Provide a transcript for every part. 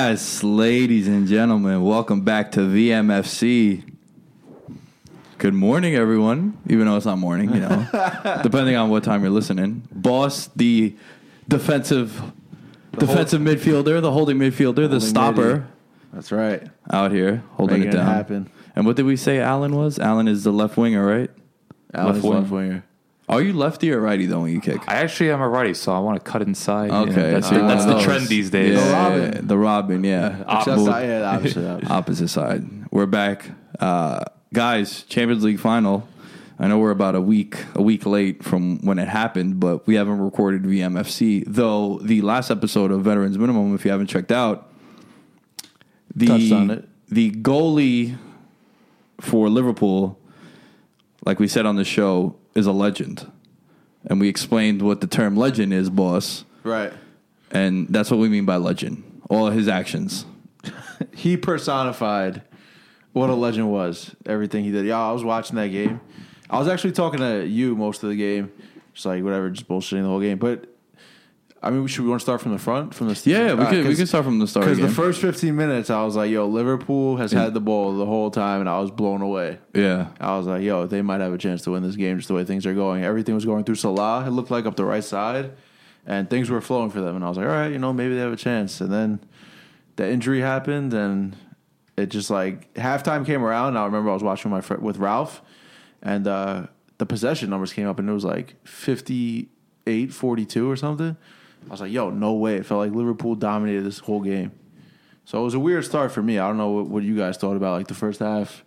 Yes, ladies and gentlemen, welcome back to VMFC. Good morning, everyone. Even though it's not morning, you know, depending on what time you're listening. Boss, the defensive, defensive midfielder, the holding midfielder, the Holding stopper, midi. That's right. out here holding Making it it down. happen. And what did we say? Allen was. Allen is the left winger, right? Alan's wing. left winger. Are you lefty or righty though when you kick? I actually am a righty, so I want to cut inside. Okay, Yeah, that's, so you're that's one of the those. trend these days. Yeah, Robin. the Robin, yeah. Except Move- that, yeah, the opposite. opposite. opposite side. We're back, uh, guys. Champions League final. I know we're about a week a week late from when it happened, but we haven't recorded VMFC. Though the last episode of Veterans Minimum, if you haven't checked out, the Touched on it. the goalie for Liverpool, like we said on the show, is a legend, and we explained what the term legend is, boss, Right. and that's what we mean by legend. All his actions. He personified what a legend was. Everything he did. Yeah, I was watching that game. I was actually talking to you most of the game. Just like whatever, just bullshitting the whole game. But I mean, we should we want to start from the front? From the Yeah, we Uh, could we 'cause- could start from the start. Because the again. first 15 minutes, I was like, yo, Liverpool has had the ball the whole time, and I was blown away. yeah. I was like, yo, they might have a chance to win this game just the way things are going. Everything was going through Salah. It looked like up the right side, and things were flowing for them. And I was like, all right, you know, maybe they have a chance. And then the injury happened, and it just like halftime came around. And I remember I was watching my fr- with Ralph, and uh, the possession numbers came up, and it was like 58 42 or something. I was like, yo, no way. It felt like Liverpool dominated this whole game. So it was a weird start for me. I don't know what, what you guys thought about like the first half.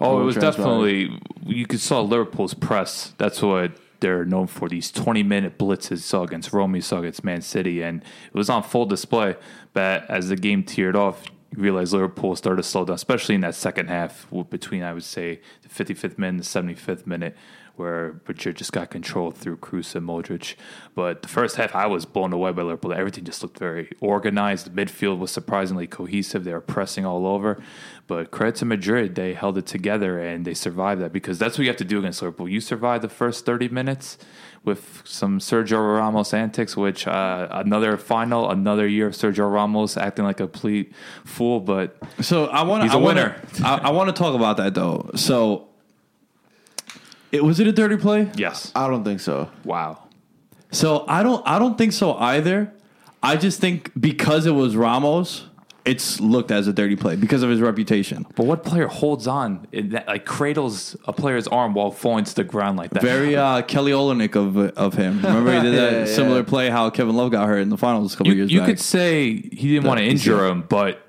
Oh, it was definitely you could saw Liverpool's press. That's what they're known for. These twenty minute blitzes saw against Rome, saw against Man City, and it was on full display. But as the game teared off, you realize Liverpool started to slow down, especially in that second half, between I would say the fifty fifth minute and the seventy fifth minute. Where Richard just got control through Kroos and Modric. But the first half, I was blown away by Liverpool. Everything just looked very organized. The midfield was surprisingly cohesive. They were pressing all over. But credit to Madrid, they held it together and they survived that because that's what you have to do against Liverpool. You survive the first 30 minutes with some Sergio Ramos antics, which uh, another final, another year of Sergio Ramos acting like a complete fool. But So I want He's to. a winner. I, I want to talk about that though. So It was it a dirty play? Yes. I don't think so. Wow. So I don't I don't think so either. I just think because it was Ramos, it's looked as a dirty play because of his reputation. But what player holds on, in that, like cradles a player's arm while falling to the ground like that? Very uh, Kelly Olynyk of of him. Remember he did that Yeah, yeah. similar play how Kevin Love got hurt in the finals a couple You, years you back. could say he didn't want to injure him, but l-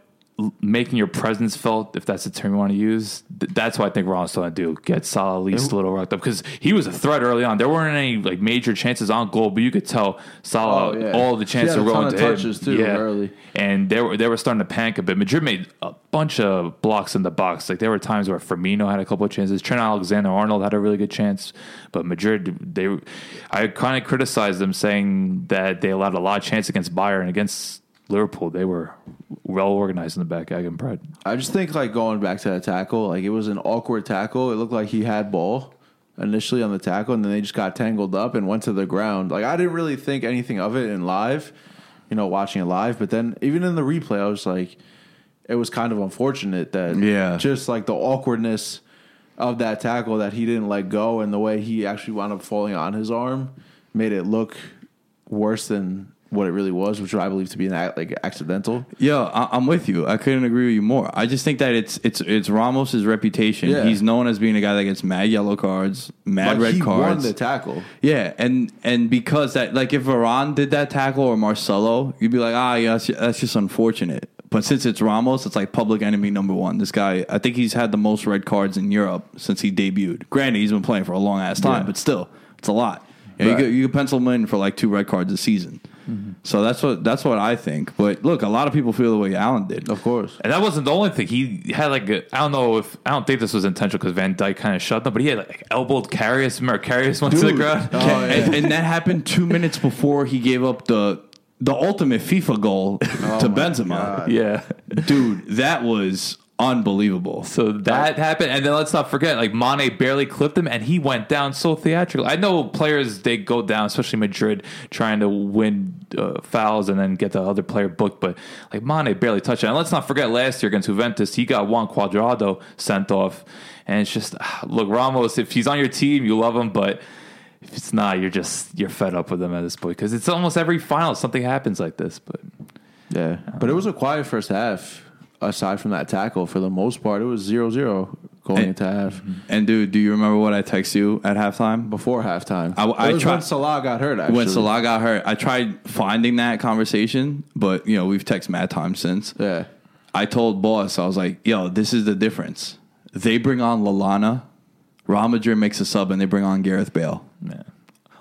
making your presence felt, if that's the term you want to use, th- that's what I think Ron's trying to do. Get Salah at least a little rocked up because he was a threat early on. There weren't any like major chances on goal, but you could tell Salah Oh, yeah. all the chances were going to him. touches, too, early. and they were they were starting to panic a bit. Madrid made a bunch of blocks in the box. Like there were times where Firmino had a couple of chances. Trent Alexander Arnold had a really good chance, but Madrid they I kind of criticized them saying that they allowed a lot of chance against Bayern and against Liverpool. They were well organized in the back. I can pride. I just think like going back to that tackle, like it was an awkward tackle. It looked like he had ball initially on the tackle, and then they just got tangled up and went to the ground. Like I didn't really think anything of it in live, you know, watching it live. But then even in the replay, I was like, it was kind of unfortunate that Yeah. just like the awkwardness of that tackle that he didn't let go and the way he actually wound up falling on his arm made it look worse than what it really was, which I believe to be an ac- like accidental. Yeah, I, I'm with you. I couldn't agree with you more. I just think that it's it's it's Ramos's reputation. Yeah. He's known as being a guy that gets mad yellow cards, mad Like red he won cards. the tackle. Yeah, and and because that, like, if Varane did that tackle or Marcelo, you'd be like, ah, yeah, that's, that's just unfortunate. But since it's Ramos, it's like public enemy number one. This guy, I think he's had the most red cards in Europe since he debuted. Granted, he's been playing for a long ass time, Yeah. but still, it's a lot. Yeah, you, could, you could pencil him in for like two red cards a season. Mm-hmm. So that's what that's what I think. But look, a lot of people feel the way Allen did. Of course. And that wasn't the only thing. He had like a, I don't know if I don't think this was intentional because Van Dijk kind of shut them, but he had like elbowed Karius. Remember Karius went to the ground. Oh, yeah. and, and that happened two minutes before he gave up the the ultimate FIFA goal to oh Benzema. Yeah. Dude, that was unbelievable. So that happened, and then let's not forget, like Mane barely clipped him, and he went down so theatrical. I know players they go down, especially Madrid, trying to win uh, fouls and then get the other player booked, but like Mane barely touched it. And let's not forget, last year against Juventus, he got Juan Cuadrado sent off, and it's just ah, look, Ramos. If he's on your team, you love him, but if it's not, you're just you're fed up with him at this point because it's almost every final something happens like this. But Yeah. But it was a quiet first half. Aside from that tackle, for the most part, it was 0-0 going And- into half. Mm-hmm. And dude, do you remember what I text you at halftime? Before halftime, I- I tried- when Salah got hurt. Actually, When Salah got hurt, I tried finding that conversation, but you know we've texted mad times since. yeah, I told boss, I was like, "Yo, this is the difference. They bring on Lallana, Real Madrid makes a sub, and they bring on Gareth Bale. yeah.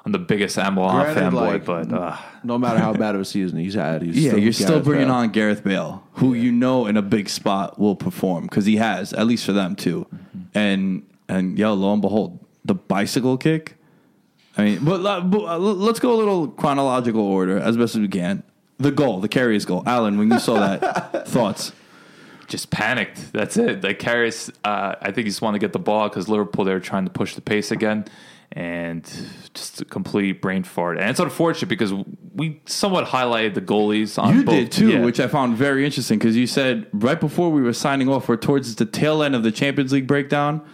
I'm the biggest Ambelan Granted, fanboy, like, but uh, no matter how bad of a season he's had, he's Yeah, still you're still Gareth bringing Bale. on Gareth Bale, who you know in a big spot will perform because he has, at least for them too. And and yo, lo and behold, the bicycle kick. I mean, but, uh, but uh, let's go a little chronological order as best as we can. The goal, the Karius goal. Alan, when you saw that, thoughts? just panicked. That's it. Like Karius, uh, I think he just wanted to get the ball because Liverpool they were trying to push the pace again, and just a complete brain fart. And it's unfortunate because we somewhat highlighted the goalies. On You both, did too, yeah. which I found very interesting because you said right before we were signing off, or towards the tail end of the Champions League breakdown,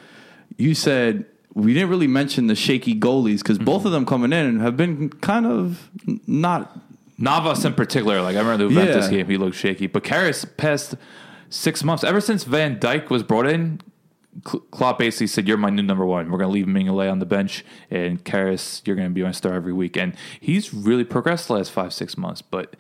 you said we didn't really mention the shaky goalies because mm-hmm. both of them coming in have been kind of not. Navas in particular. Like I remember the Juventus Yeah. game, he looked shaky. But Karius past six months, ever since Van Dyke was brought in. Kl- Klopp basically said, "You're my new number one. We're going to leave Mignolet on the bench, and Karius, you're going to be my star every week." And he's really progressed the last five, six months. But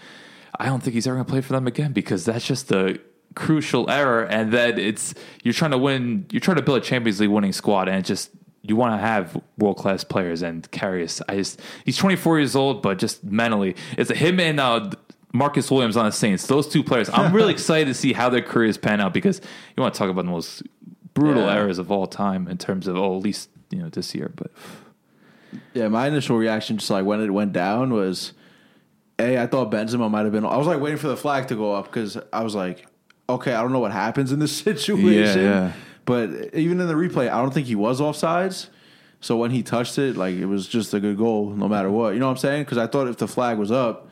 I don't think he's ever going to play for them again because that's just a crucial error. And then it's you're trying to win, you're trying to build a Champions League winning squad, and just you want to have world class players. And Karius, I just he's 24 years old, but just mentally, it's him and uh, Marcus Williams on the Saints. Those two players, I'm really excited to see how their careers pan out because you want to talk about the most brutal Yeah. errors of all time in terms of oh, at least you know this year. But Yeah, my initial reaction, just like when it went down, was a. I thought Benzema might have been. I was like waiting for the flag to go up because I was like, okay, I don't know what happens in this situation. yeah. But even in the replay, I don't think he was offsides. So when he touched it, like it was just a good goal, no matter what. You know what I'm saying? Because I thought if the flag was up,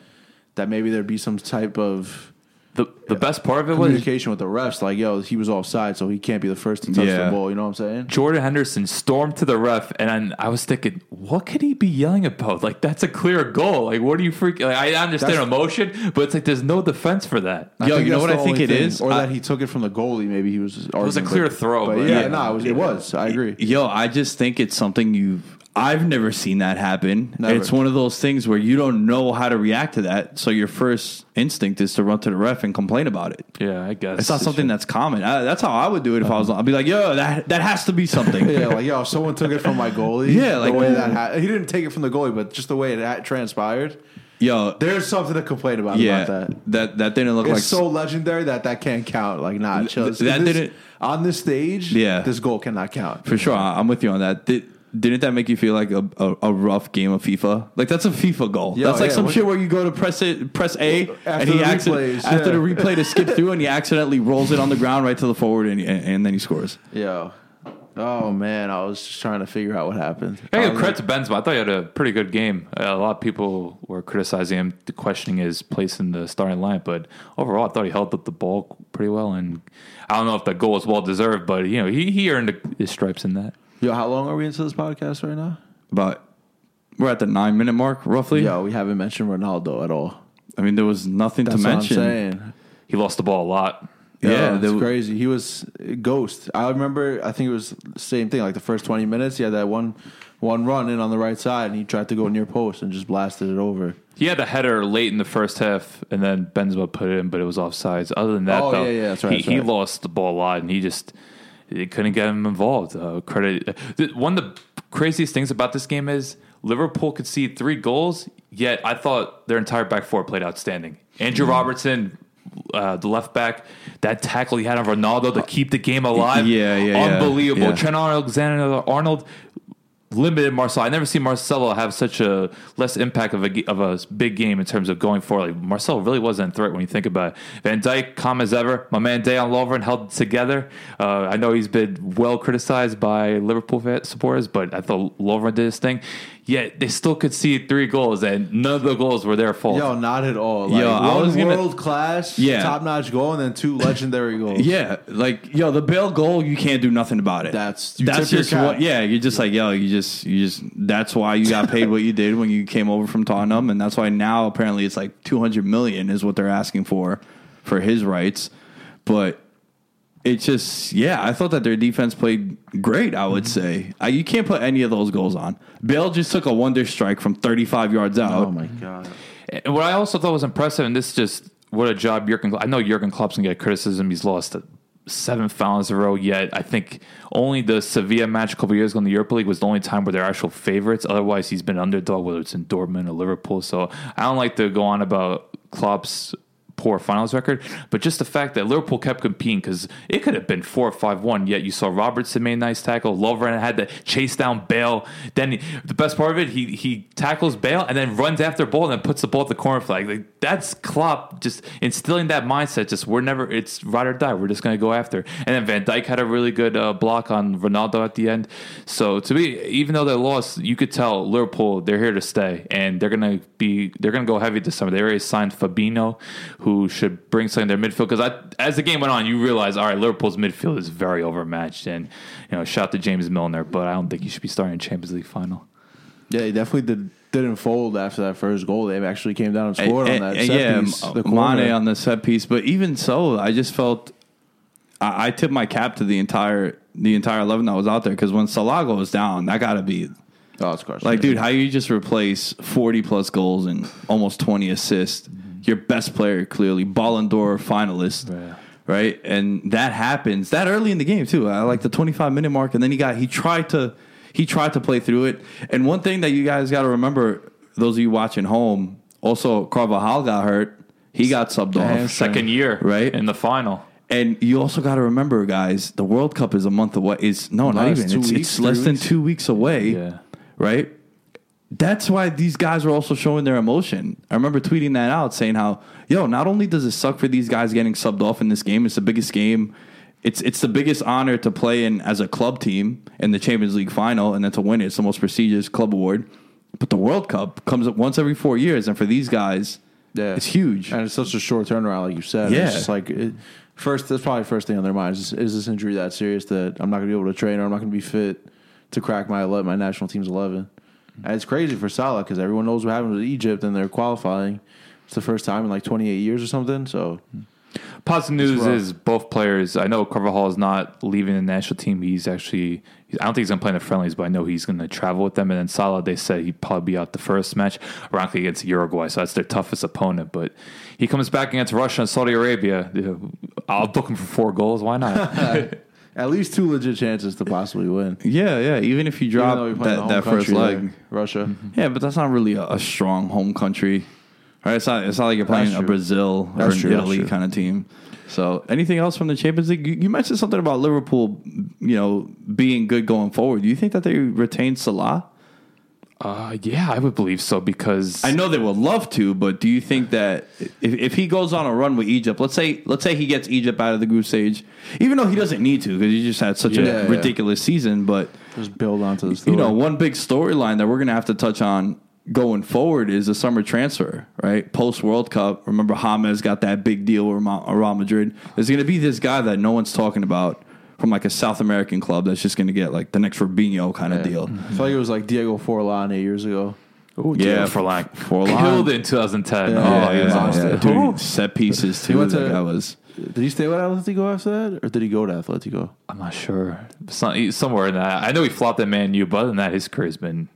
that maybe there'd be some type of the the best part of it was communication with the refs. Like, yo, he was offside, so he can't be the first to touch Yeah. the ball. You know what I'm saying? Jordan Henderson stormed to the ref, and then I was thinking, what could he be yelling about? Like that's a clear goal. Like what are you freaking? Like, I understand That's- emotion, but it's like there's no defense for that. I Yo, you know that's what the I think only it thing. is? or I- that he took it from the goalie. Maybe he was. It was a clear throw, but, but- yeah, Yeah. no, it was. It was. I agree. Yo, I just think it's something you I've never seen that happen. Never. It's one of those things where you don't know how to react to that, so your first instinct is to run to the ref and complain about it. Yeah, I guess It's not something that's common. I, that's how I would do it if I was. I'd be like, "Yo, that that has to be something." Yeah, like yo, if someone took it from my goalie. Yeah, like- the way that oh. ha- he didn't take it from the goalie, but just the way it ha- transpired. Yo, There's something to complain about yeah, about that. that that didn't look It's like so legendary that that can't count. Like, nah. Th- that This- didn't- on this stage. Yeah. this goal cannot count for sure. I'm with you on that. Did, didn't that make you feel like a, a, a rough game of FIFA? Like that's a FIFA goal. Yo, that's like yeah, some what- shit where you go to press it, press A, and he the accident- replays, after yeah. the replay to skip through, and he accidentally rolls it on the ground right to the forward, and, he, and then he scores. Yeah. oh man, I was just trying to figure out what happened. I I give credit to Benzema. I thought he had a pretty good game. Uh, a lot of people were criticizing him, questioning his place in the starting line, but overall, I thought he held up the ball pretty well. And I don't know if that goal was well deserved, but you know, he he earned his stripes in that. Yo, how long are we into this podcast right now? About we're at the nine minute mark, roughly. Yo, we haven't mentioned Ronaldo at all. I mean, there was nothing That's to what mention. I'm saying. He lost the ball a lot. Yeah, Yeah, it's there crazy. He was a ghost. I remember. I think it was the same thing. Like the first twenty minutes, he had that one one run in on the right side, and he tried to go near post and just blasted it over. He had a header late in the first half, and then Benzema put it in, but it was offsides. Other than that, Oh, though, yeah, yeah, that's right, he, that's he lost the ball a lot, and he just it couldn't get him involved. Uh, credit the- one of the craziest things about this game is Liverpool could see three goals, yet I thought their entire back four played outstanding. Andrew Mm. Robertson. Uh, the left back, that tackle he had on Ronaldo to keep the game alive, Yeah, yeah, yeah. unbelievable. Yeah. Trent Alexander Arnold limited Marcelo. I never seen Marcelo have such a less impact of a of a big game in terms of going forward. Like Marcelo really wasn't a threat when you think about it. Van Dijk, calm as ever. My man Dejan Lovren held together. Uh, I know he's been well criticized by Liverpool supporters, but I thought Lovren did his thing. Yet they still could see three goals, and none of the goals were their fault. Yo, not at all. Like, Yo, I was gonna- world class, Yeah. top notch goal, and then two legendary goals. Yeah, like yo, the Bale goal, you can't do nothing about it. That's- you that's just what. Yeah, you're just like yo, you just you just. That's why you got paid what you did when you came over from Tottenham, and that's why now apparently it's like 200 million is what they're asking for for his rights. But it's just yeah, I thought that their defense played great. I would say uh, you can't put any of those goals on. Bale just took a wonder strike from 35 yards out. Oh my god. And what I also thought was impressive, and this is just what a job Jurgen. I know Jurgen Klopp's gonna get criticism. He's lost seven finals in a row. Yet I think only the Sevilla match a couple years ago in the Europa League was the only time where they're actual favorites. Otherwise, he's been underdog, whether it's in Dortmund or Liverpool. So I don't like to go on about Klopp's poor finals record, but just the fact that Liverpool kept competing because it could have been four or five one. Yet you saw Robertson made a nice tackle. Lovren had to chase down Bale. Then the best part of it, he he tackles Bale and then runs after ball and then puts the ball at the corner flag. Like that's Klopp just instilling that mindset. Just we're never it's ride or die. We're just gonna go after. And then Van Dijk had a really good uh, block on Ronaldo at the end. So to me, even though they lost, you could tell Liverpool they're here to stay and they're gonna be they're gonna go heavy this summer. They already signed Fabinho, who should bring something to their midfield. Because as the game went on, you realize all right, Liverpool's midfield is very overmatched. And you know, shout to James Milner, but I don't think he should be starting a Champions League final. Yeah, he definitely did. Didn't fold after that first goal. They actually came down and scored on that set yeah, piece. M- The Mane on the set piece. But even so, I just felt I, I tipped my cap to the entire the entire eleven that was out there because when Salah goes down, that got to be Oh, it's crushing. like, dude, how you just replace forty plus goals and almost twenty assists? Your best player, clearly, Ballon d'Or finalist. Yeah. Right, and that happens that early in the game too. I like the twenty-five minute mark, and then he got he tried to he tried to play through it. And one thing that you guys got to remember, those of you watching home, also Carvajal got hurt. He got subbed off. Second year, Right. in the final. And you also got to remember, guys, the World Cup is a month away. Is no, not even. It's, weeks, it's less three than two weeks away. Yeah. Right. That's why these guys are also showing their emotion. I remember tweeting that out, saying how, yo, not only does it suck for these guys getting subbed off in this game, it's the biggest game. It's it's the biggest honor to play in as a club team in the Champions League final, and then to win it. It's the most prestigious club award. But the World Cup comes up once every four years, and for these guys, Yeah, It's huge. and it's such a short turnaround, like you said. Yeah. it's just like it, first. That's probably the first thing on their minds is, is this injury that serious that I'm not going to be able to train or I'm not going to be fit to crack my 11, my national team's eleven. It's crazy for Salah because everyone knows what happened with Egypt and they're qualifying. It's the first time in like 28 years or something. So Positive news is both players. I know Carvajal is not leaving the national team. He's actually. I don't think he's going to play in the friendlies, but I know he's going to travel with them. And then Salah, they said he'd probably be out the first match, ironically against Uruguay, so that's their toughest opponent. But he comes back against Russia and Saudi Arabia. I'll book him for four goals. Why not? at least two legit chances to possibly win. yeah, yeah. Even if you drop though we play in the that, that first leg, Russia. Mm-hmm. yeah, but that's not really a, a strong home country, right? It's not. It's not like you're playing a. Brazil or That's an true, Italy kind of team. So, anything else from the Champions League? You, you mentioned something about Liverpool, you know, being good going forward. Do you think that they retain Salah? Uh, yeah, I would believe so because I know they would love to, but do you think that if, if he goes on a run with Egypt, let's say let's say he gets Egypt out of the group stage, even though he doesn't need to because he just had such Yeah, a yeah. ridiculous season, but Just build onto the story. you know, one big storyline that we're going to have to touch on going forward is the summer transfer, right? Post World Cup. Remember, James got that big deal with Ma- Real Madrid. There's going to be this guy that no one's talking about from like a South American club that's just going to get like the next Robinho kind of deal. Mm-hmm. I feel like it was like Diego Forlan eight years ago. Ooh, Yeah, yeah, for like Forlan. killed it in 2010. Yeah, oh, yeah, yeah. yeah, dude, set pieces too. went that to- guy was. Did he stay with Atletico after that, or did he go to Atletico? I'm not sure. Some, somewhere in that. I know he flopped at Man U, but other than that, his career's been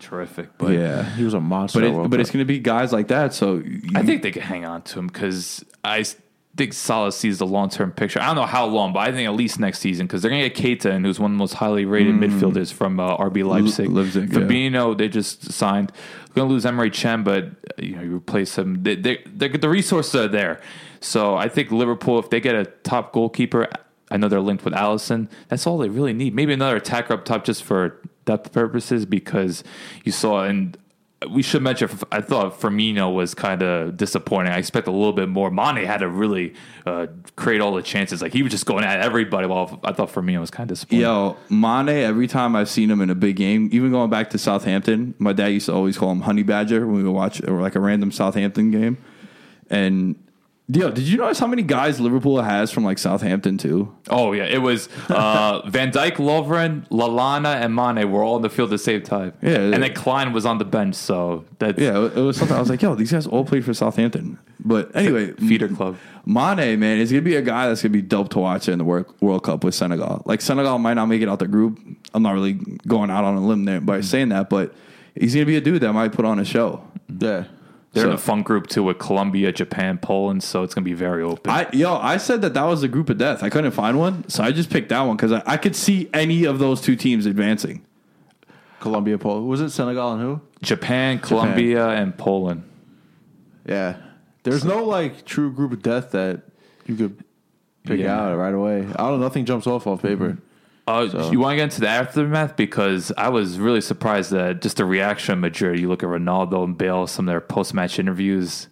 terrific. But yeah, He was a monster. but it, but it's going to be guys like that. So you- I think they can hang on to him because I s- think Salah sees the long term picture. I don't know how long, but I think at least next season because they're going to get Keita, and who's one of the most highly rated midfielders from uh, RB Leipzig. Leipzig, yeah. They just signed. Going to lose Emre Can, but you know you replace him. They, they, they, the resources are there, so I think Liverpool, if they get a top goalkeeper, I know they're linked with Alisson. That's all they really need. Maybe another attacker up top just for depth purposes because you saw and we should mention. I thought Firmino was kind of disappointing. I expect a little bit more. Mane had to really uh, create all the chances. Like he was just going at everybody. While I thought Firmino was kind of disappointing. Yo, Mane, every time I've seen him in a big game, even going back to Southampton, my dad used to always call him Honey Badger when we would watch or like a random Southampton game. And yo, did you notice how many guys Liverpool has from like Southampton too? Oh yeah, it was uh, Van Dijk, Lovren, Lallana, and Mane were all in the field at the same time. Yeah. and then Klein was on the bench. So that's Yeah, it was something I was like, yo, these guys all played for Southampton. But anyway, feeder club. Mane, man, is gonna be a guy that's gonna be dope to watch in the World World Cup with Senegal. Like Senegal might not make it out the group. I'm not really going out on a limb there by saying that, but he's gonna be a dude that might put on a show. yeah. They're in a fun group too with Colombia, Japan, Poland. So it's gonna be very open. I yo, I said that that was the group of death. I couldn't find one, so I just picked that one because I, I could see any of those two teams advancing. Colombia, Poland. Was it Senegal and who? Japan, Colombia, and Poland. Yeah. There's no like true group of death that you could pick Yeah. out right away. I don't know. Nothing jumps off off paper. Uh, You want to get into the aftermath because I was really surprised that just the reaction of Madrid. You look at Ronaldo and Bale, some of their post-match interviews.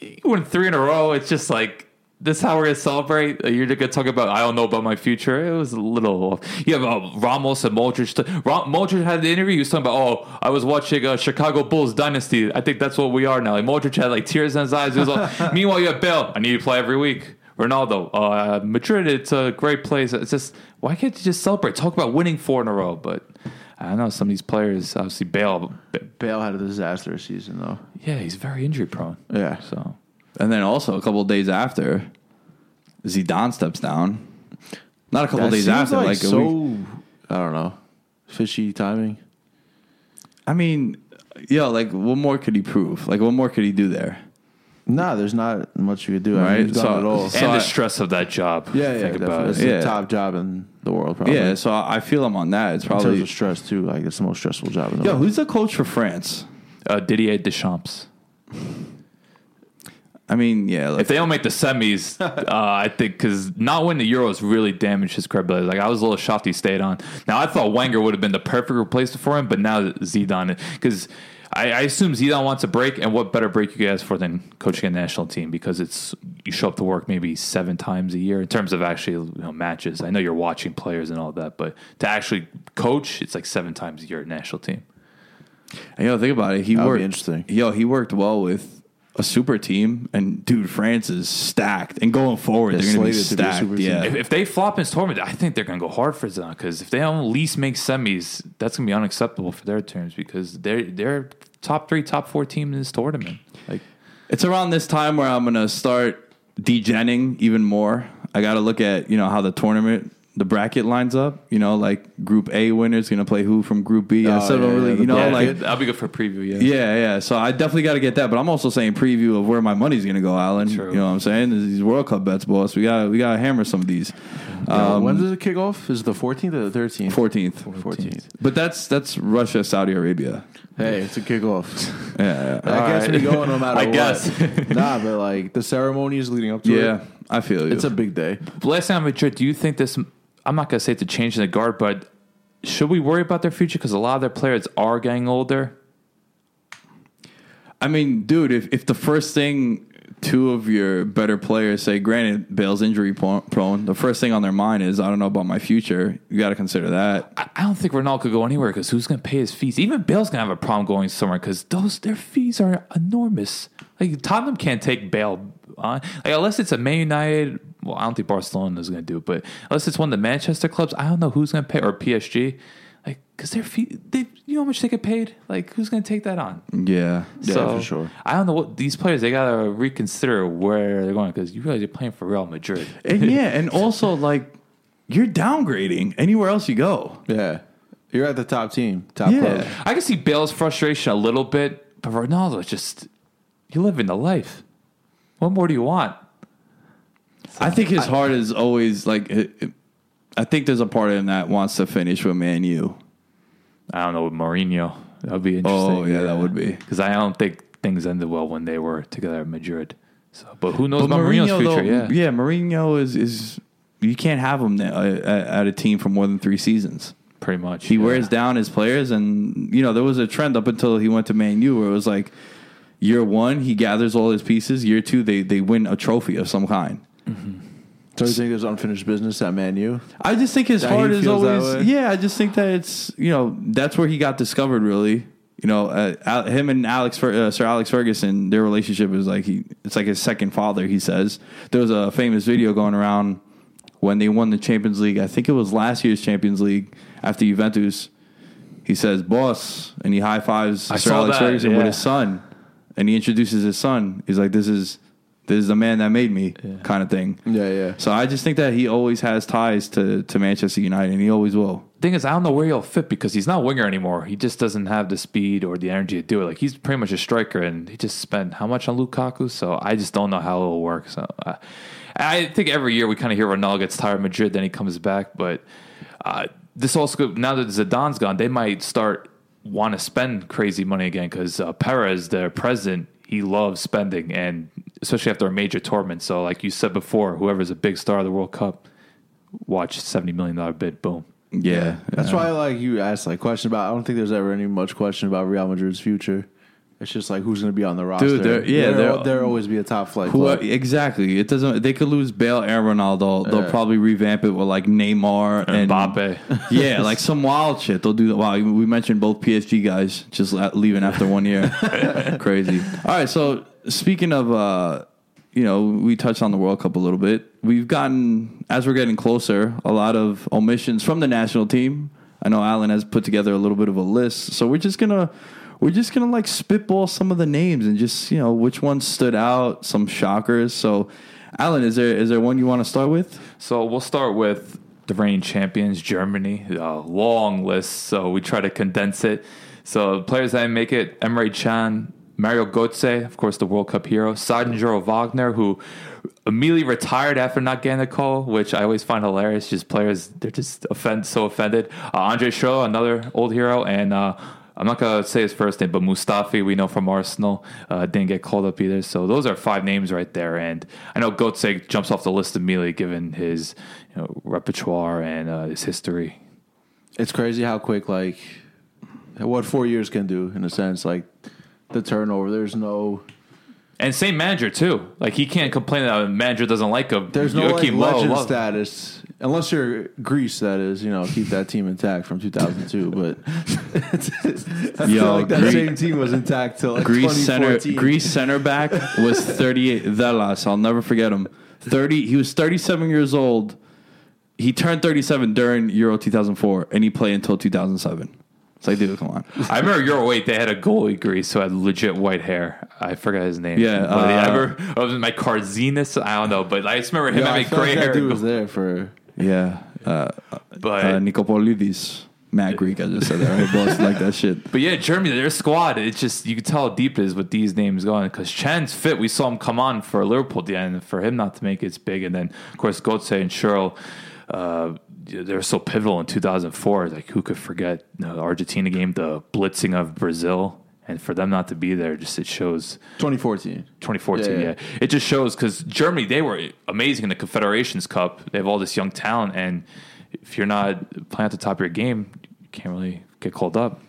You win three in a row. It's just like this is how we're gonna celebrate. You're gonna talk about I don't know about my future. It was a little. You have uh, Ramos and Modric. Ra- Modric had the interview. He was talking about oh I was watching uh, Chicago Bulls dynasty. I think that's what we are now. Like Modric had like tears in his eyes. He was all, Meanwhile, you have Bale. I need to play every week. Ronaldo, uh, Madrid, it's a great place. It's just why can't you just celebrate? Talk about winning four in a row, but I don't know. Some of these players, obviously Bale, B- Bale had a disastrous season though. yeah, he's very injury prone. Yeah. So And then also a couple of days after, Zidane steps down. Not a couple of That days seems after, like, a so week. I don't know. Fishy timing. I mean, yo, like what more could he prove? Like what more could he do there? Nah, there's not much you could do. I Right, mean, he's done so- it all. so- and I- the stress of that job. yeah, yeah, think about it. It's Yeah. the top job in the world, probably. Yeah, so I feel I feel him on that. It's in terms probably of stress too. Like it's the most stressful job in the yo. world. Who's the coach for France? Uh, Didier Deschamps. I mean, yeah, like, If they don't make the semis, uh, I think because not winning the Euros really damaged his credibility. Like I was a little shocked he stayed on. Now I thought Wenger would have been the perfect replacement for him, but now Zidane because. I, I assume Zidane wants a break, and what better break you guys for than coaching a national team? Because it's you show up to work maybe seven times a year in terms of actually you know, matches. I know you're watching players and all that, but to actually coach, it's like seven times a year at national team. And, you know, think about it. He That would worked. be interesting. Yo, he worked well with a super team, and dude, France is stacked, and going forward, They're they're, going to be slated to be stacked. yeah, If, if they flop in this tournament, I think they're going to go hard for Zidane because if they don't at least make semis, that's going to be unacceptable for their terms because they're they're top three, top four team in this tournament. Like It's around this time where I'm gonna start degenning even more. I got to look at you know how the tournament, the bracket lines up. You know, like Group A winners gonna play who from Group B. I Oh, still don't really, yeah, you know, bracket. like I'll be good for a preview. Yeah, yeah, yeah. So I definitely got to get that. But I'm also saying preview of where my money's gonna go, Alan. True. You know what I'm saying? These World Cup bets, boss. We got we got to hammer some of these. Um, when does it kick off? Is it the 14th or the 13th? 14th. 14th. But that's that's Russia, Saudi Arabia. Hey, it's a kickoff. Yeah, I guess right. we go no matter I what. guess. nah, but like the ceremony is leading up to it. yeah. I feel you. it's a big day. Last time Madrid, do you think this? I'm not going to say it's a change in the guard, but should we worry about their future because a lot of their players are getting older? I mean, dude, if, if the first thing two of your better players say, granted, Bale's injury prone, the first thing on their mind is, I don't know about my future. You got to consider that. I, I don't think Ronaldo could go anywhere because who's going to pay his fees? Even Bale's going to have a problem going somewhere because those their fees are enormous. Like Tottenham can't take Bale on, like unless it's a Man United. Well, I don't think Barcelona is going to do it, but unless it's one of the Manchester clubs, I don't know who's going to pay or PSG. Like, because their fee, they, you know how much they get paid. Like, who's going to take that on? Yeah. Yeah, for sure. I don't know what these players. They got to reconsider where they're going because you realize you're playing for Real Madrid. And yeah, and also, like, you're downgrading anywhere else you go. Yeah, you're at the top team, top Yeah. club. I can see Bale's frustration a little bit, but Ronaldo just you live in the life. What more do you want? I think his heart is always like, it, it- I think there's a part of him that wants to finish with Man U. I don't know with Mourinho. That would be interesting. Oh, yeah, that would be. because I don't think things ended well when they were together at Madrid. So, but who knows But about Mourinho's future? though, yeah, yeah, Mourinho is, is you can't have him uh, at, at a team for more than three seasons. pretty much. He yeah. wears down his players, and you know there was a trend up until he went to Man U where it was like year one he gathers all his pieces, year two they they win a trophy of some kind. So you think there's unfinished business at Man U? I just think his That he heart is always yeah. I just think that it's you know that's where he got discovered really. You know, uh, him and Alex uh, Sir Alex Ferguson, their relationship is like he it's like his second father. He says there was a famous video going around when they won the Champions League. I think it was last year's Champions League after Juventus. He says, "Boss," and he high fives I Sir Alex that, Ferguson with his son, and he introduces his son. He's like, "This is this is the man that made me," kind of thing. Yeah, yeah. So I just think that he always has ties to, to Manchester United, and he always will. thing is, I don't know where he'll fit because he's not a winger anymore. He just doesn't have the speed or the energy to do it. Like he's pretty much a striker, and he just spent how much on Lukaku? So I just don't know how it'll work. So uh, I think every year we kind of hear Ronaldo gets tired of Madrid, then he comes back. But uh, this also now that Zidane's gone, they might start want to spend crazy money again because uh, Perez, their president, he loves spending, and especially after a major tournament. So like you said before, whoever's a big star of the World Cup, watch seventy million dollar bid, boom. Yeah, That's why like you asked like question about. I don't think there's ever any much question about Real Madrid's future. It's just like who's going to be on the roster. they're- yeah, there they're- there always be a top flight. Who, club. exactly. It doesn't. They could lose Bale and Ronaldo. They'll Yeah. probably revamp it with like Neymar and Mbappe. yeah, like some wild shit. They'll do that. Wow, we mentioned both PSG guys just leaving after one year. Crazy. All right. So speaking of, uh, you know, we touched on the World Cup a little bit. We've gotten as we're getting closer, a lot of omissions from the national team. I know Alan has put together a little bit of a list, so we're just gonna. We're just gonna like spitball some of the names and just you know which ones stood out, some shockers. So, Alan, is there is there one you want to start with? So we'll start with the reigning champions, Germany. A long list, so we try to condense it. So players that make it: Emre Can, Mario Götze, of course, the World Cup hero, Sandro Wagner, who immediately retired after not getting a call, which I always find hilarious. Just players, they're just offend so offended. Uh, Andre Schurrle, another old hero, and. Uh, I'm not gonna say his first name, but Mustafi, we know from Arsenal, uh, didn't get called up either. So those are five names right there, and I know Götze jumps off the list immediately given his you know, repertoire and uh, his history. It's crazy how quick like what four years can do in a sense. Like the turnover. There's no And same manager too. Like he can't complain that a manager doesn't like him. There's no like, Joachim Low legend loves- status unless you're Greece. That is, you know, keep that team intact from 2002. But I feel Yo, like that Greece- same team was intact till like Greece center Greece center back was 38 Velas. I'll never forget him. 30 he was 37 years old. He turned 37 during Euro 2004 and he played until 2007. It's like, dude, come on. I remember Euro 8, they had a goalie Greece who had legit white hair. I forgot his name. Yeah, But I uh, remember, it was my Carzinus. I don't know. But I just remember him Yeah, I having gray that hair. dude was there for. Yeah. Uh, But uh, Nikopolidis. Mad Greek, I just said that. Right? Like that shit. But yeah, Germany, their squad, it's just, you can tell how deep it is with these names going. Because Can's fit. We saw him come on for Liverpool at the end. For him not to make it, it's big. And then, of course, Gotze and Schurrle, uh, they were so pivotal in 2004. Like, who could forget the Argentina game, the blitzing of Brazil? And for them not to be there, just it shows 2014. 2014, Yeah, yeah. yeah. It just shows because Germany, they were amazing in the Confederations Cup. They have all this young talent. And if you're not playing at the top of your game, you can't really get called up.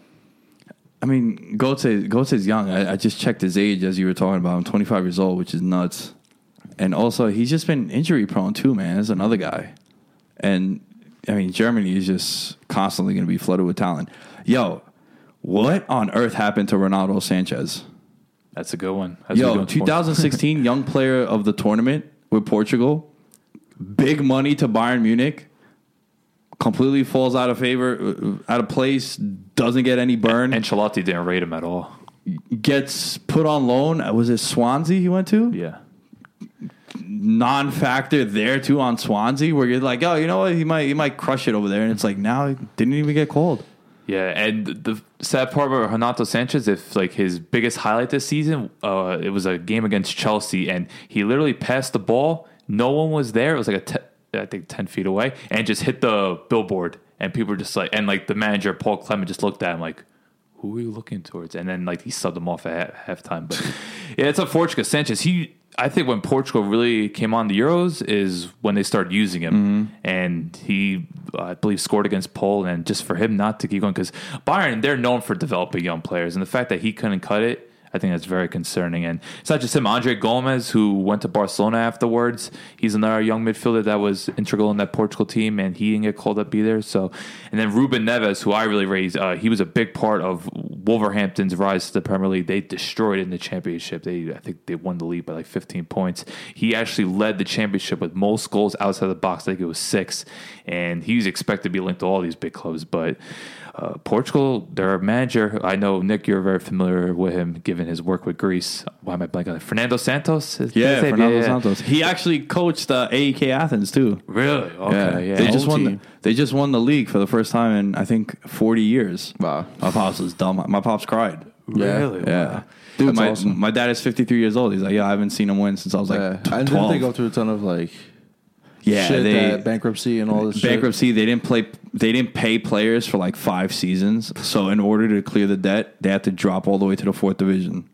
I mean, Gotze, Gotze's young. I, I just checked his age as you were talking about. I'm 25 years old, which is nuts. And also, he's just been injury prone too, man. There's another guy. And I mean, Germany is just constantly going to be flooded with talent. Yo, what on earth happened to Renato Sanchez? That's a good one. That's a good Yo, one. 2016 Young Player of the Tournament with Portugal. Big money to Bayern Munich. Completely falls out of favor, uh, out of place. Doesn't get any burn. Ancelotti didn't rate him at all. gets put on loan. Uh, Was it Swansea he went to? Yeah. Non-factor there too on Swansea, where you're like, oh, you know what? He might he might crush it over there, and it's like now he didn't even get called. Yeah, and the sad part about Renato Sanchez, if like his biggest highlight this season, uh, it was a game against Chelsea, and he literally passed the ball. No one was there. It was like a, te- I think, ten feet away, and just hit the billboard. And people were just like, and like the manager Paul Clement just looked at him like, "Who are you looking towards?" And then like he subbed him off at half halftime. But yeah, it's unfortunate. 'cause Sanchez, he, I think when Portugal really came on the Euros is when they started using him, mm-hmm. and he, I believe, scored against Poland. And just for him not to keep going, because Bayern, they're known for developing young players, and the fact that he couldn't cut it. I think that's very concerning. And it's not just him. Andre Gomes, who went to Barcelona afterwards, he's another young midfielder that was integral in that Portugal team, and he didn't get called up either. So, and then Ruben Neves, who I really raised, uh, he was a big part of Wolverhampton's rise to the Premier League. They destroyed in the championship. They, I think, they won the league by like 15 points. He actually led the championship with most goals outside the box. I think it was six, and he was expected to be linked to all these big clubs, but. Uh, Portugal, their manager, I know Nick, you're very familiar with him, given his work with Greece. Why am I blanking on it? Fernando Santos? Yeah. Fernando Yeah, yeah. Santos. He actually coached uh, AEK Athens too. Really? Okay, yeah. They just won. The, they just won the league for the first time in I think 40 years. Wow. My pops was dumb. My pops cried. Really? Yeah. Dude, my, awesome. my dad is 53 years old. He's like, yeah, I haven't seen him win since I was like yeah. t- And 12. didn't they go through a ton of like yeah, shit, they bankruptcy and all this shit? bankruptcy. They didn't play. They didn't pay players for like five seasons. So in order to clear the debt, they had to drop all the way to the fourth division.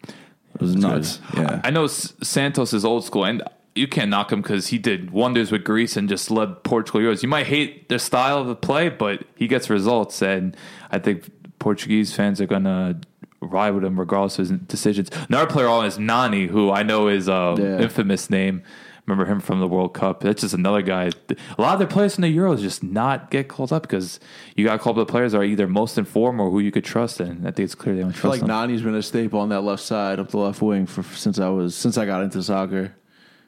It was nuts. Yeah. I know Santos is old school, and you can't knock him because he did wonders with Greece and just led Portugal Euros. You might hate their style of the play, but he gets results, and I think Portuguese fans are gonna ride with him regardless of his decisions. Another player on is Nani, who I know is a Yeah. infamous name. Remember him from the World Cup. That's just another guy. A lot of their players in the Euros just not get called up because you got called up. The players are either most informed or who you could trust, and I think it's clear they don't I feel like them. Nani's been a staple on that left side, up the left wing for since I was since I got into soccer.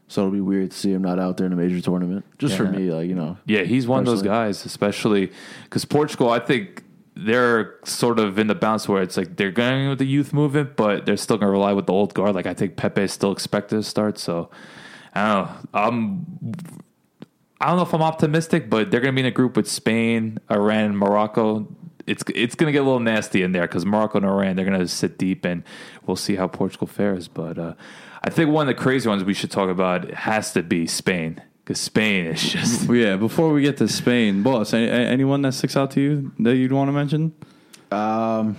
So it'll be weird to see him not out there in a major tournament. Just for me, like you know. Yeah, he's one of those guys, especially because Portugal. I think they're sort of in the bounce where it's like they're going with the youth movement, but they're still going to rely with the old guard. Like I think Pepe is still expected to start. So I don't know. I'm. I don't know if I'm optimistic, but they're going to be in a group with Spain, Iran, and Morocco. It's it's going to get a little nasty in there because Morocco and Iran they're going to sit deep, and we'll see how Portugal fares. But uh, I think one of the crazy ones we should talk about has to be Spain because Spain is just yeah. Before we get to Spain, boss, any, anyone that sticks out to you that you'd want to mention? Um,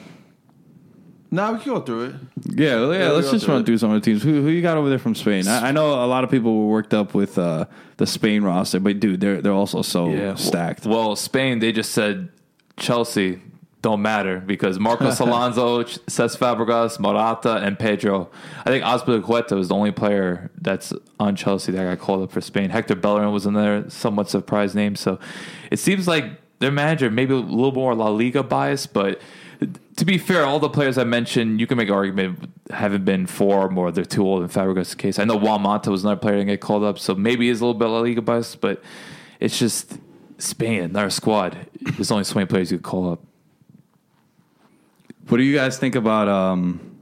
now we can go through it. Yeah, yeah. Yeah, let's just go run through through some of the teams. Who, who you got over there from Spain? I, I know a lot of people were worked up with uh, the Spain roster, but dude, they're they're also so Yeah. stacked. Well, Spain, they just said Chelsea, don't matter because Marcos Alonso, Cesc Fabregas, Morata, and Pedro. I think Azpilicueta was the only player that's on Chelsea that got called up for Spain. Hector Bellerin was in there, somewhat surprised name. So it seems like their manager maybe a little more La Liga bias, but to be fair, all the players I mentioned, you can make an argument haven't been form or more. they're too old in Fabregas' case. I know Juan Mata was another player that get called up, so maybe he's a little bit of La Liga bias, but it's just Spain, another squad. There's only so many players you could call up. What do you guys think about um,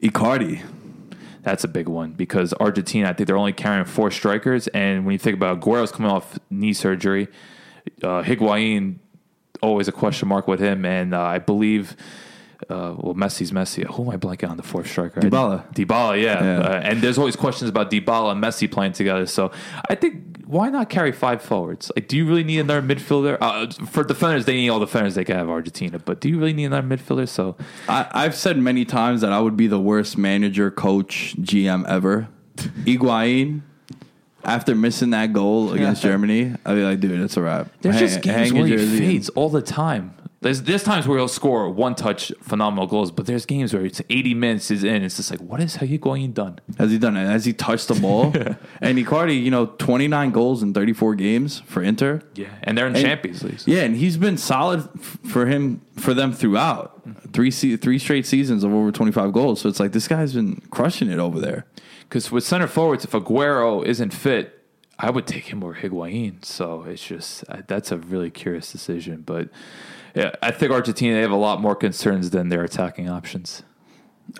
Icardi? That's a big one because Argentina, I think they're only carrying four strikers. And when you think about Aguero's coming off knee surgery, uh, Higuain, always a question mark with him. And uh, I believe, uh, well, Messi's Messi. Who am I blanking on the fourth striker? Dybala. Dybala, yeah. Yeah. Uh, and there's always questions about Dybala and Messi playing together. So I think why not carry five forwards? Like, do you really need another midfielder? Uh, for defenders, they need all the defenders they can have Argentina. But do you really need another midfielder? So I, I've said many times that I would be the worst manager, coach, GM ever. Higuain, after missing that goal against Germany, I'd be like, dude, it's a wrap. There's Hang- just games where he and- fades all the time. There's, there's times where he'll score one touch, phenomenal goals, but there's games where it's 80 minutes is in. It's just like, what is Higuain done? Has he done it? Has he touched the ball? and Icardi, you know, 29 goals in 34 games for Inter. Yeah, and they're in And- Champions League. Yeah, and he's been solid f- for him for them throughout. Mm-hmm. Three se- three straight seasons of over 25 goals. So it's like this guy's been crushing it over there. Because with center forwards, if Aguero isn't fit, I would take him over Higuain. So it's just that's a really curious decision. But yeah, I think Argentina they have a lot more concerns than their attacking options.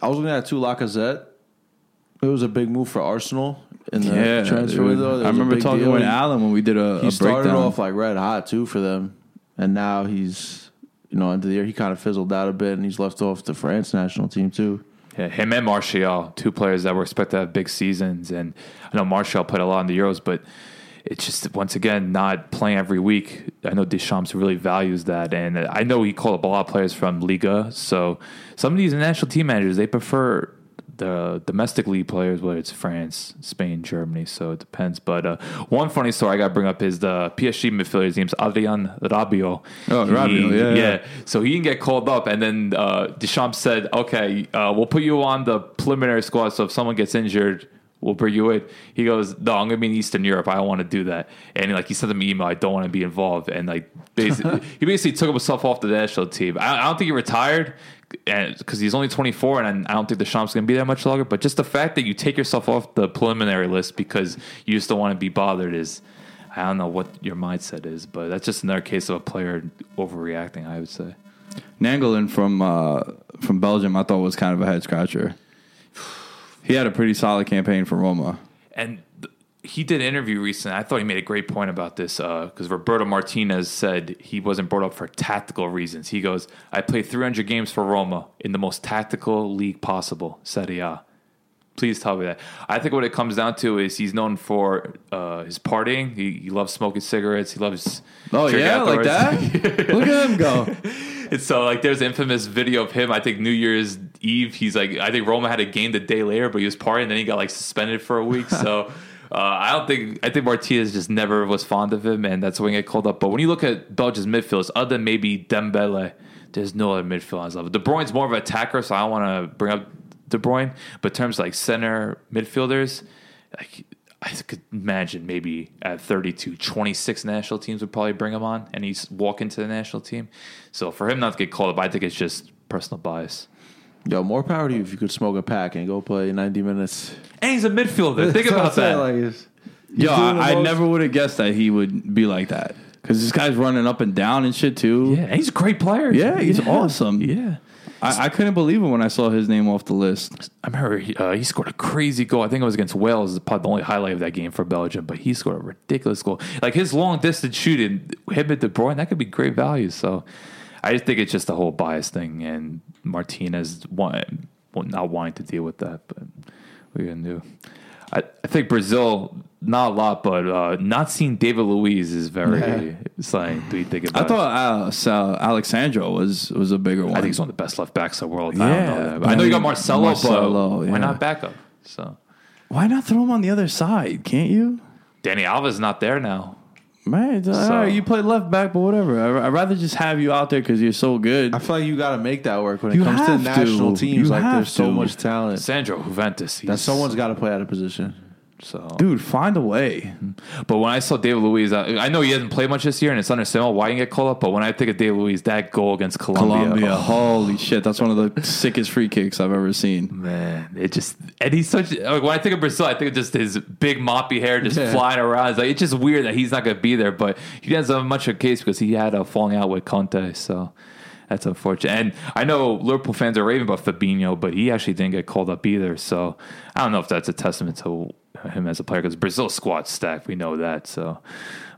I was looking at too Lacazette. It was a big move for Arsenal in the transfer window. I remember talking deal. with Alan when we did a, He a started breakdown. off like red hot too for them, and now he's you know end of the year he kind of fizzled out a bit, and he's left off the France national team too. Yeah, him and Martial, two players that were expected to have big seasons. And I know Martial played a lot in the Euros, but it's just once again not playing every week. I know Deschamps really values that, and I know he called up a lot of players from Liga. So some of these national team managers they prefer the domestic league players, whether it's France, Spain, Germany. So it depends. But uh, one funny story I got to bring up is the PSG midfielder. His name's Adrien Rabiot. Oh, Rabiot, yeah, yeah. So he didn't get called up, and then uh, Deschamps said, "Okay, uh, we'll put you on the preliminary squad. So if someone gets injured, we'll bring you in." He goes, "No, I'm gonna be in Eastern Europe. I don't want to do that." And like he sent him an email, "I don't want to be involved." And like basically, he basically took himself off the national team. I, I don't think he retired. Because he's only 24, and I don't think the Deschamps going to be there much longer. But just the fact that you take yourself off the preliminary list because you just don't want to be bothered is, I don't know what your mindset is, but that's just another case of a player overreacting. I would say. Nainggolan from uh, from Belgium, I thought was kind of a head scratcher. He had a pretty solid campaign for Roma. And he did an interview recently. I thought he made a great point about this because Roberto Martinez said he wasn't brought up for tactical reasons. He goes, I played 300 games for Roma in the most tactical league possible, Serie A. Please tell me that. I think what it comes down to is he's known for uh, his partying. He, he loves smoking cigarettes. He loves. Oh yeah, like that. Look at him go. And so like there's an infamous video of him. I think New Year's Eve. He's like I think Roma had a game the day later, but he was partying. And then he got like suspended for a week. So uh, I don't think I think Martinez just never was fond of him, and that's when he got called up. But when you look at Belgium's midfielders, other than maybe Dembele, there's no other midfielders level. De Bruyne's more of an attacker, so I don't want to bring up De Bruyne. But terms like center midfielders, like. I could imagine maybe at 32, 26 national teams would probably bring him on and he's walk into the national team. So for him not to get called up, I think it's just personal bias. Yo, more power to you if you could smoke a pack and go play ninety minutes. And he's a midfielder. Think about that. Like, it's- Yo, I, I most. never would have guessed that he would be like that because this guy's running up and down and shit too. yeah, and he's a great player. Yeah, he's awesome. Yeah. I, I couldn't believe it when I saw his name off the list. I remember he, uh, he scored a crazy goal. I think it was against Wales. It's probably the only highlight of that game for Belgium. But he scored a ridiculous goal. Like his long distance shooting, him at De Bruyne, that could be great value. So I just think it's just a whole bias thing. And Martinez want, not wanting to deal with that. But what are going to do? I, I think Brazil, not a lot, but uh, not seeing David Luiz is very exciting. Do you think about I thought uh, Alex Sandro was was a bigger one. I think he's one of the best left backs in the world. I Yeah, don't know that. I know you got Marcelo, Marcelo, but yeah. why not backup? So Why not throw him on the other side? Can't you? Dani Alves is not there now. Man, it's So- right, you play left back, but whatever. I- I'd rather just have you out there because you're so good. I feel like you got to make that work when it You comes to have national to. teams. You like have there's so to. much talent Sandro Juventus. that he's- someone's got to play out of position. So, Dude, find a way. but when I saw David Luiz, I, I know he hasn't played much this year, and it's understandable why he didn't get called up. But when I think of David Luiz, that goal against Colombia, Colombia, oh, holy shit, that's one of the sickest free kicks I've ever seen. man, it just and he's such. Like, when I think of Brazil, I think of just his big moppy hair just Yeah. flying around. It's like it's just weird that he's not going to be there. But he doesn't have much of a case because he had a falling out with Conte, so. That's unfortunate. And I know Liverpool fans are raving about Fabinho, but he actually didn't get called up either. So I don't know if that's a testament to him as a player because Brazil's squad stacked. We know that. So,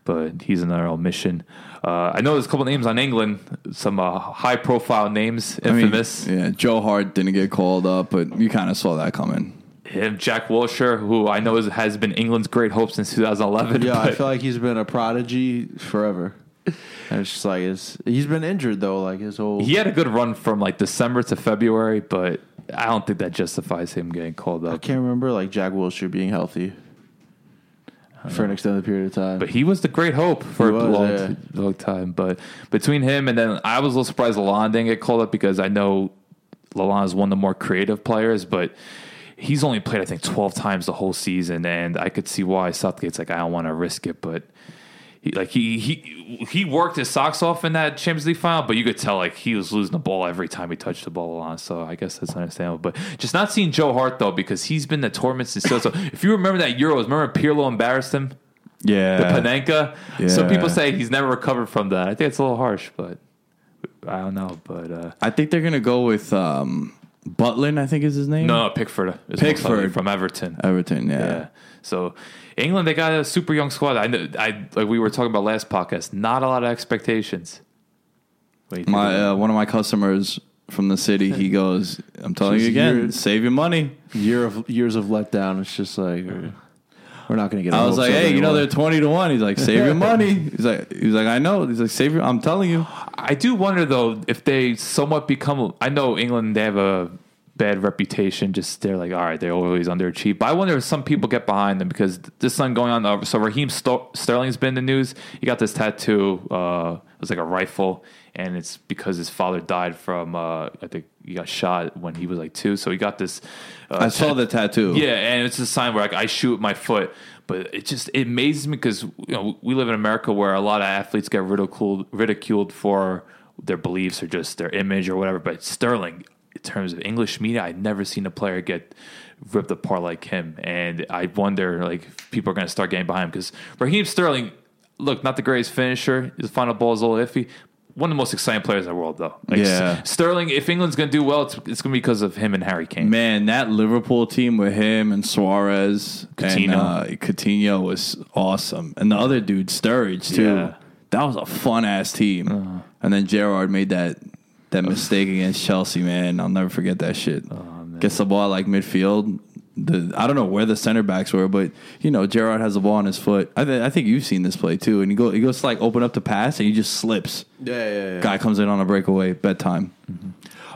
but he's another omission. Uh, I know there's a couple names on England, some uh, high profile names, I mean, infamous. yeah, Joe Hart didn't get called up, but you kind of saw that coming. Him, Jack Wilshere, who I know is, has been England's great hope since 2011. Yeah, I feel like he's been a prodigy forever. And it's just like it's, he's been injured though, like his whole. he had a good run from like December to February, but I don't think that justifies him getting called up. I can't remember like Jack Wilshere being healthy for an extended period of time. But he was the great hope for He a long, yeah. long time. But between him and then I was a little surprised Lallana didn't get called up because I know Lallana is one of the more creative players, but he's only played I think twelve times the whole season, and I could see why Southgate's like I don't want to risk it, but. He, like he he he worked his socks off in that Champions League final, but you could tell like he was losing the ball every time he touched the ball on. So I guess that's understandable. But just not seeing Joe Hart though, because he's been the torment since. So, if you remember that Euros, remember Pirlo embarrassed him Yeah. the Panenka. Some people say he's never recovered from that. I think it's a little harsh, but I don't know. But uh, I think they're going to go with um, Butland, I think is his name. no, no, Pickford. Pickford. from Everton. Everton, yeah. yeah. So England, they got a super young squad. I know. I like we were talking about last podcast. Not a lot of expectations. What do you think My uh, one of my customers from the city, he goes, "I'm telling you again, years- save your money." year of years of letdown. It's just like we're, we're not going to get. I was like, up "Hey, you know they're twenty to one." He's like, "Save your money." He's like, "He's like, I know." He's like, "Save your." I'm telling you. I do wonder though if they somewhat become. I know England they have a bad reputation. Just they're like, all right, they're always underachieve. But I wonder if some people get behind them because this thing going on. Uh, so Raheem Sterling's been in the news. He got this tattoo. Uh, it was like a rifle, and it's because his father died from. Uh, I think he got shot when he was like two. So he got this. Uh, I saw the tattoo. yeah, and it's a sign where like, I shoot my foot. But it just it amazes me because you know we live in America where a lot of athletes get ridiculed ridiculed for their beliefs or just their image or whatever. But Sterling, in terms of English media, I'd never seen a player get ripped apart like him, and I wonder like if people are going to start getting behind him because Raheem Sterling, look, not the greatest finisher. His final ball is a little iffy. One of the most exciting players in the world, though. Like, Yeah. Sterling. If England's going to do well, it's, it's going to be because of him and Harry Kane. Man, that Liverpool team with him and Suarez Coutinho. and uh, Coutinho was awesome, and the other dude Sturridge too. Yeah. That was a fun ass team. Uh-huh. And then Gerrard made that that mistake against Chelsea. Man, I'll never forget that shit. Oh, Gets the ball like midfield. The I don't know where the center backs were, but you know Gerrard has the ball on his foot. I, th- I think you've seen this play too. And he go he goes to like open up the pass and he just slips. Yeah, yeah, yeah. Guy comes in on a breakaway. Bedtime.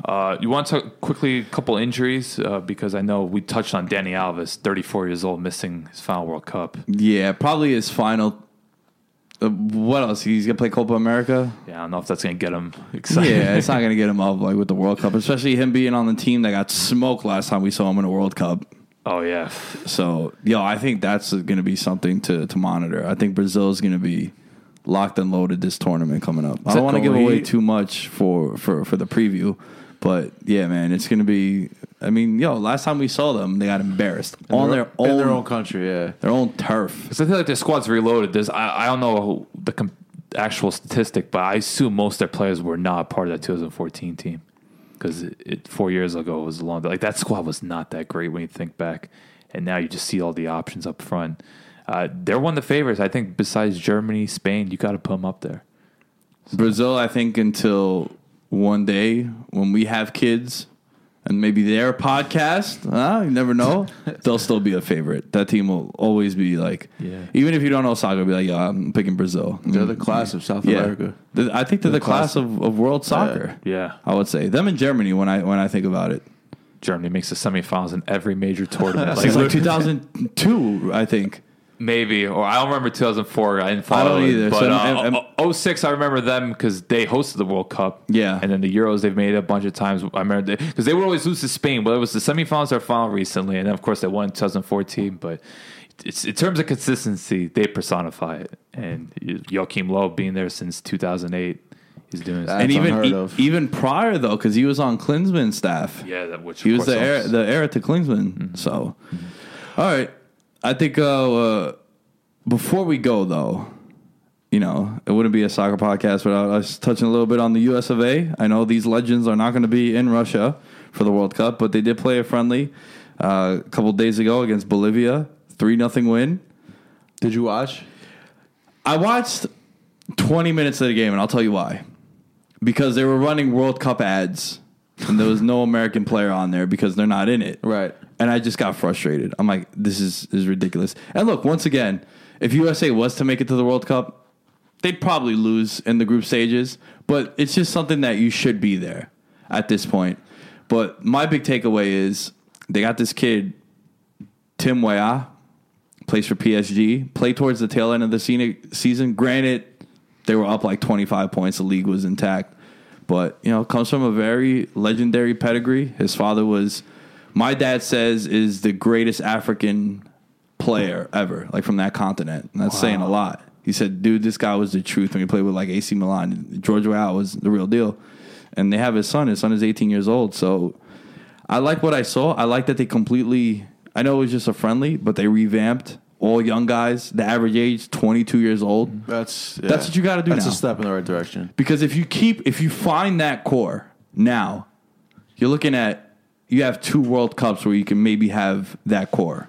Uh, you want to talk quickly a couple injuries uh, because I know we touched on Dani Alves, 34 years old, missing his final World Cup. Yeah, probably his final. Uh, what else? He's gonna play Copa America. Yeah, I don't know if that's going to get him excited. Yeah, it's not gonna get him up like with the World Cup, especially him being on the team that got smoked last time we saw him in a World Cup. oh yeah, So, yo, I think that's gonna be something to to monitor. I think Brazil is gonna be locked and loaded this tournament coming up. I don't want to give away too much for for for the preview, but yeah, man, it's gonna be. I mean, yo, last time we saw them, they got embarrassed on their, own, in their own country. Yeah, their own turf. because I feel like their squad's reloaded. There's I, I don't know the com- actual statistic, but I assume most of their players were not part of that 2014 team because it, it, four years ago it was a long. Like that squad was not that great when you think back, and now you just see all the options up front. Uh, they're one of the favorites. I think besides Germany, Spain, you got to put them up there. Brazil, I think until one day when we have kids and maybe their podcast, huh? you never know, they'll still be a favorite. That team will always be like, Yeah. even if you don't know soccer, be like, yeah, I'm picking Brazil. they're the mm. class of South yeah. America. Th- I think they're the, class, of, of world soccer. Yeah. I would say them in Germany when I when I think about it. Germany makes the semifinals in every major tournament. Since like 2002, I think. Maybe, or I don't remember 2004. I didn't follow I don't it. either. But So, uh, am- uh, 06, I remember them because they hosted the World Cup. Yeah. and then the Euros they've made it a bunch of times. I remember because they, would always lose to Spain, but it was the semifinals or final recently, and then of course they won in 2014. But it's in terms of consistency, they personify it. And Joachim Low being there since 2008, he's doing. his That's and even e- of. even prior though, because he was on Klinsmann's staff. yeah, that which He of was the heir, the heir to Klinsman. So, all right. I think uh, uh, before we go, though, you know, it wouldn't be a soccer podcast without us touching a little bit on the US of A. I know these legends are not going to be in Russia for the World Cup, but they did play a friendly uh, a couple days ago against Bolivia, three nothing win. Did you watch? I watched 20 minutes of the game, and I'll tell you why. Because they were running World Cup ads, and there was no American player on there because they're not in it. Right. And I just got frustrated. I'm like, this is, this is ridiculous. And look, once again, if USA was to make it to the World Cup, they'd probably lose in the group stages, but it's just something that you should be there at this point. But my big takeaway is they got this kid, Tim Weah, plays for PSG, played towards the tail end of the season. Granted, they were up like 25 points, the league was intact. But, you know, comes from a very legendary pedigree. His father was, my dad says, is the greatest African player ever, like from that continent. And that's saying a lot. He said, dude, this guy was the truth when he played with like AC Milan. George Weah was the real deal. And they have his son. His son is 18 years old. So I like what I saw. I like that they completely. I know it was just a friendly, but they revamped all young guys. The average age 22 years old. That's yeah. That's what you gotta do That's now. a step in the right direction. Because if you keep, if you find that core now, you're looking at you have two World Cups where you can maybe have that core.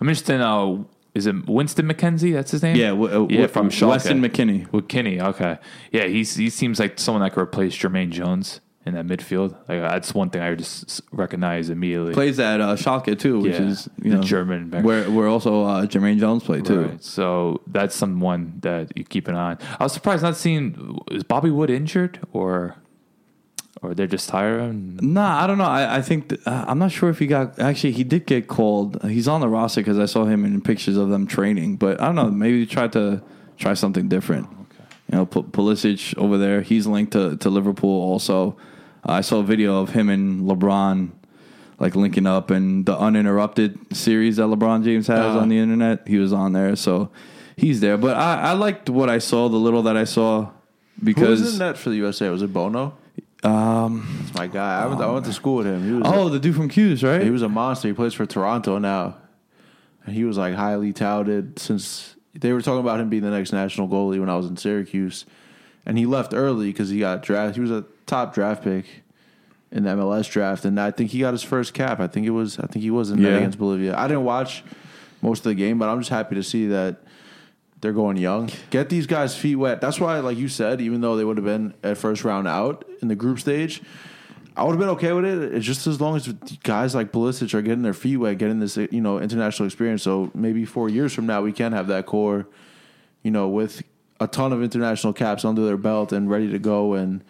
I'm interested in uh, is it Winston McKenzie? That's his name. Yeah, w- uh, yeah, from Schalke. Weston McKennie. With Kinney, okay, yeah, he's he seems like someone that could replace Jermaine Jones in that midfield. Like that's one thing I just recognize immediately. Plays at uh, Schalke too, which Yeah, is you the know German back- where where also uh, Jermaine Jones played too. Right. So that's someone that you keep an eye on. I was surprised not seeing is Bobby Wood injured or or they're just tired of him. Nah, I don't know. I, I think th- uh, I'm not sure if he got. Actually, he did get called. He's on the roster because I saw him in pictures of them training. But I don't know. Maybe he tried to try something different. You know, P- Pulisic over there. He's linked to to Liverpool also. Uh, I saw a video of him and LeBron like linking up, and the uninterrupted series that LeBron James has Uh-huh. on the internet. He was on there, so he's there. But I, I liked what I saw, the little that I saw, Who because was in net for the USA? Was it Bono? Um, that's my guy. I went, I went to school with him. He was oh, the dude from Q's, right? he was a monster. He plays for Toronto now, and he was like highly touted since they were talking about him being the next national goalie when I was in Syracuse, and he left early because he got drafted. He was a top draft pick in the MLS draft, and I think he got his first cap. I think it was. I think he was in Yeah. against Bolivia. I didn't watch most of the game, but I'm just happy to see that they're going young. Get these guys' feet wet. That's why, like you said, even though they would have been at first round out in the group stage, I would have been okay with it. It's just as long as guys like Pulisic are getting their feet wet, getting this you know international experience. So maybe four years from now, we can have that core, you know, with a ton of international caps under their belt and ready to go and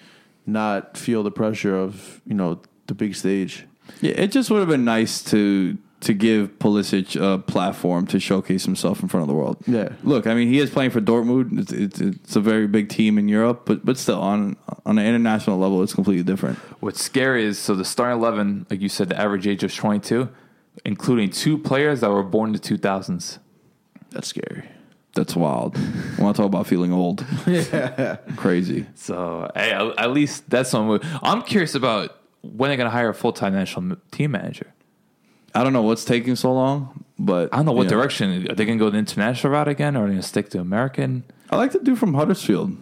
not feel the pressure of you know the big stage. Yeah, it just would have been nice to to give Pulisic a platform to showcase himself in front of the world. Yeah. look, I mean, he is playing for Dortmund. It's, it's, it's a very big team in Europe, but but still on on an international level, it's completely different. What's scary is so the starting eleven, like you said, the average age was twenty two, including two players that were born in the two thousands. That's scary. That's wild. I want to talk about feeling old. Yeah, crazy. So hey, at, at least that's one. move. I'm curious about when they're going to hire a full time national team manager. I don't know what's taking so long, but I don't know what you direction are they going to go the international route again, or are they going to stick to American? I like the dude from Huddersfield.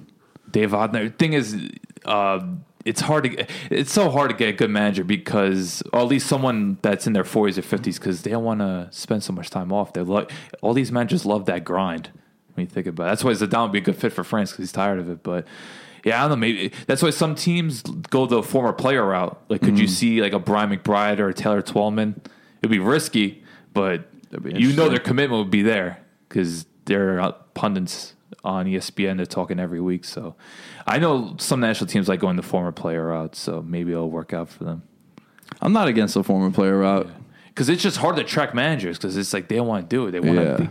Dave Wagner. Thing is, uh, it's hard to get, it's so hard to get a good manager because, or at least someone that's in their forties or fifties, because they don't want to spend so much time off. They like all these managers love that grind. When you think about it, that's why Zidane would be a good fit for France because he's tired of it. But yeah, I don't know. Maybe that's why some teams go the former player route. Like, could you see like a Brian McBride or a Taylor Twellman? It'd be risky, but you know their commitment would be there because they're pundits on ESPN. They're talking every week. So I know some national teams like going the former player route. So maybe it'll work out for them. I'm not against the former player route. Because it's just hard to track managers because it's like they don't want to do it. They want Yeah. to.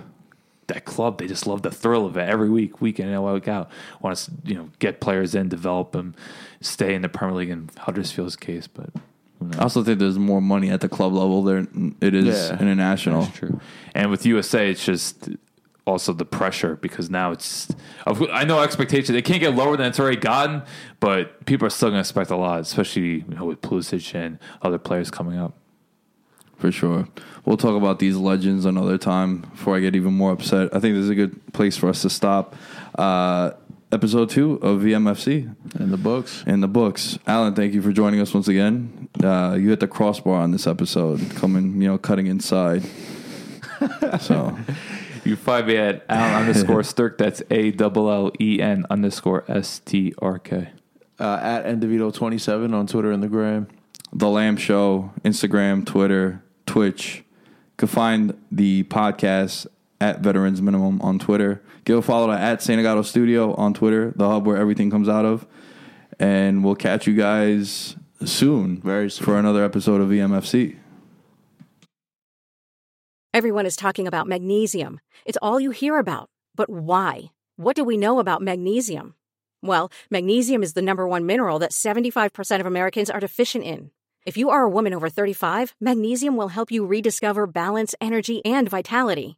that club they just love the thrill of it every week, week in and week out. Want to you know get players in, develop them, stay in the Premier League in Huddersfield's case, but. Who knows? I also think there's more money at the club level there. It is Yeah. international. That's true. And with USA, it's just also the pressure because now it's. I know expectations. They can't get lower than it's already gotten, but people are still going to expect a lot, especially you know, with Pulisic and other players coming up. For sure. We'll talk about these legends another time before I get even more upset. I think this is a good place for us to stop. Uh, episode two of VMFC In the books. in the books. Alan, thank you for joining us once again. Uh, you hit the crossbar on this episode, coming, you know, cutting inside. so, You find me at Alan underscore Stirk. That's A double L E N underscore S T R K. Uh, at Endevito27 on Twitter and the gram. The Lamb Show, Instagram, Twitter, Twitch. You can find the podcast at Veterans Minimum on Twitter. Give a follow to at Sanagato Studio on Twitter, the hub where everything comes out of. And we'll catch you guys soon, Very soon. for another episode of E VMFC. Everyone is talking about magnesium. It's all you hear about. But why? What do we know about magnesium? Well, magnesium is the number one mineral that 75% of Americans are deficient in. If you are a woman over 35, magnesium will help you rediscover balance, energy, and vitality.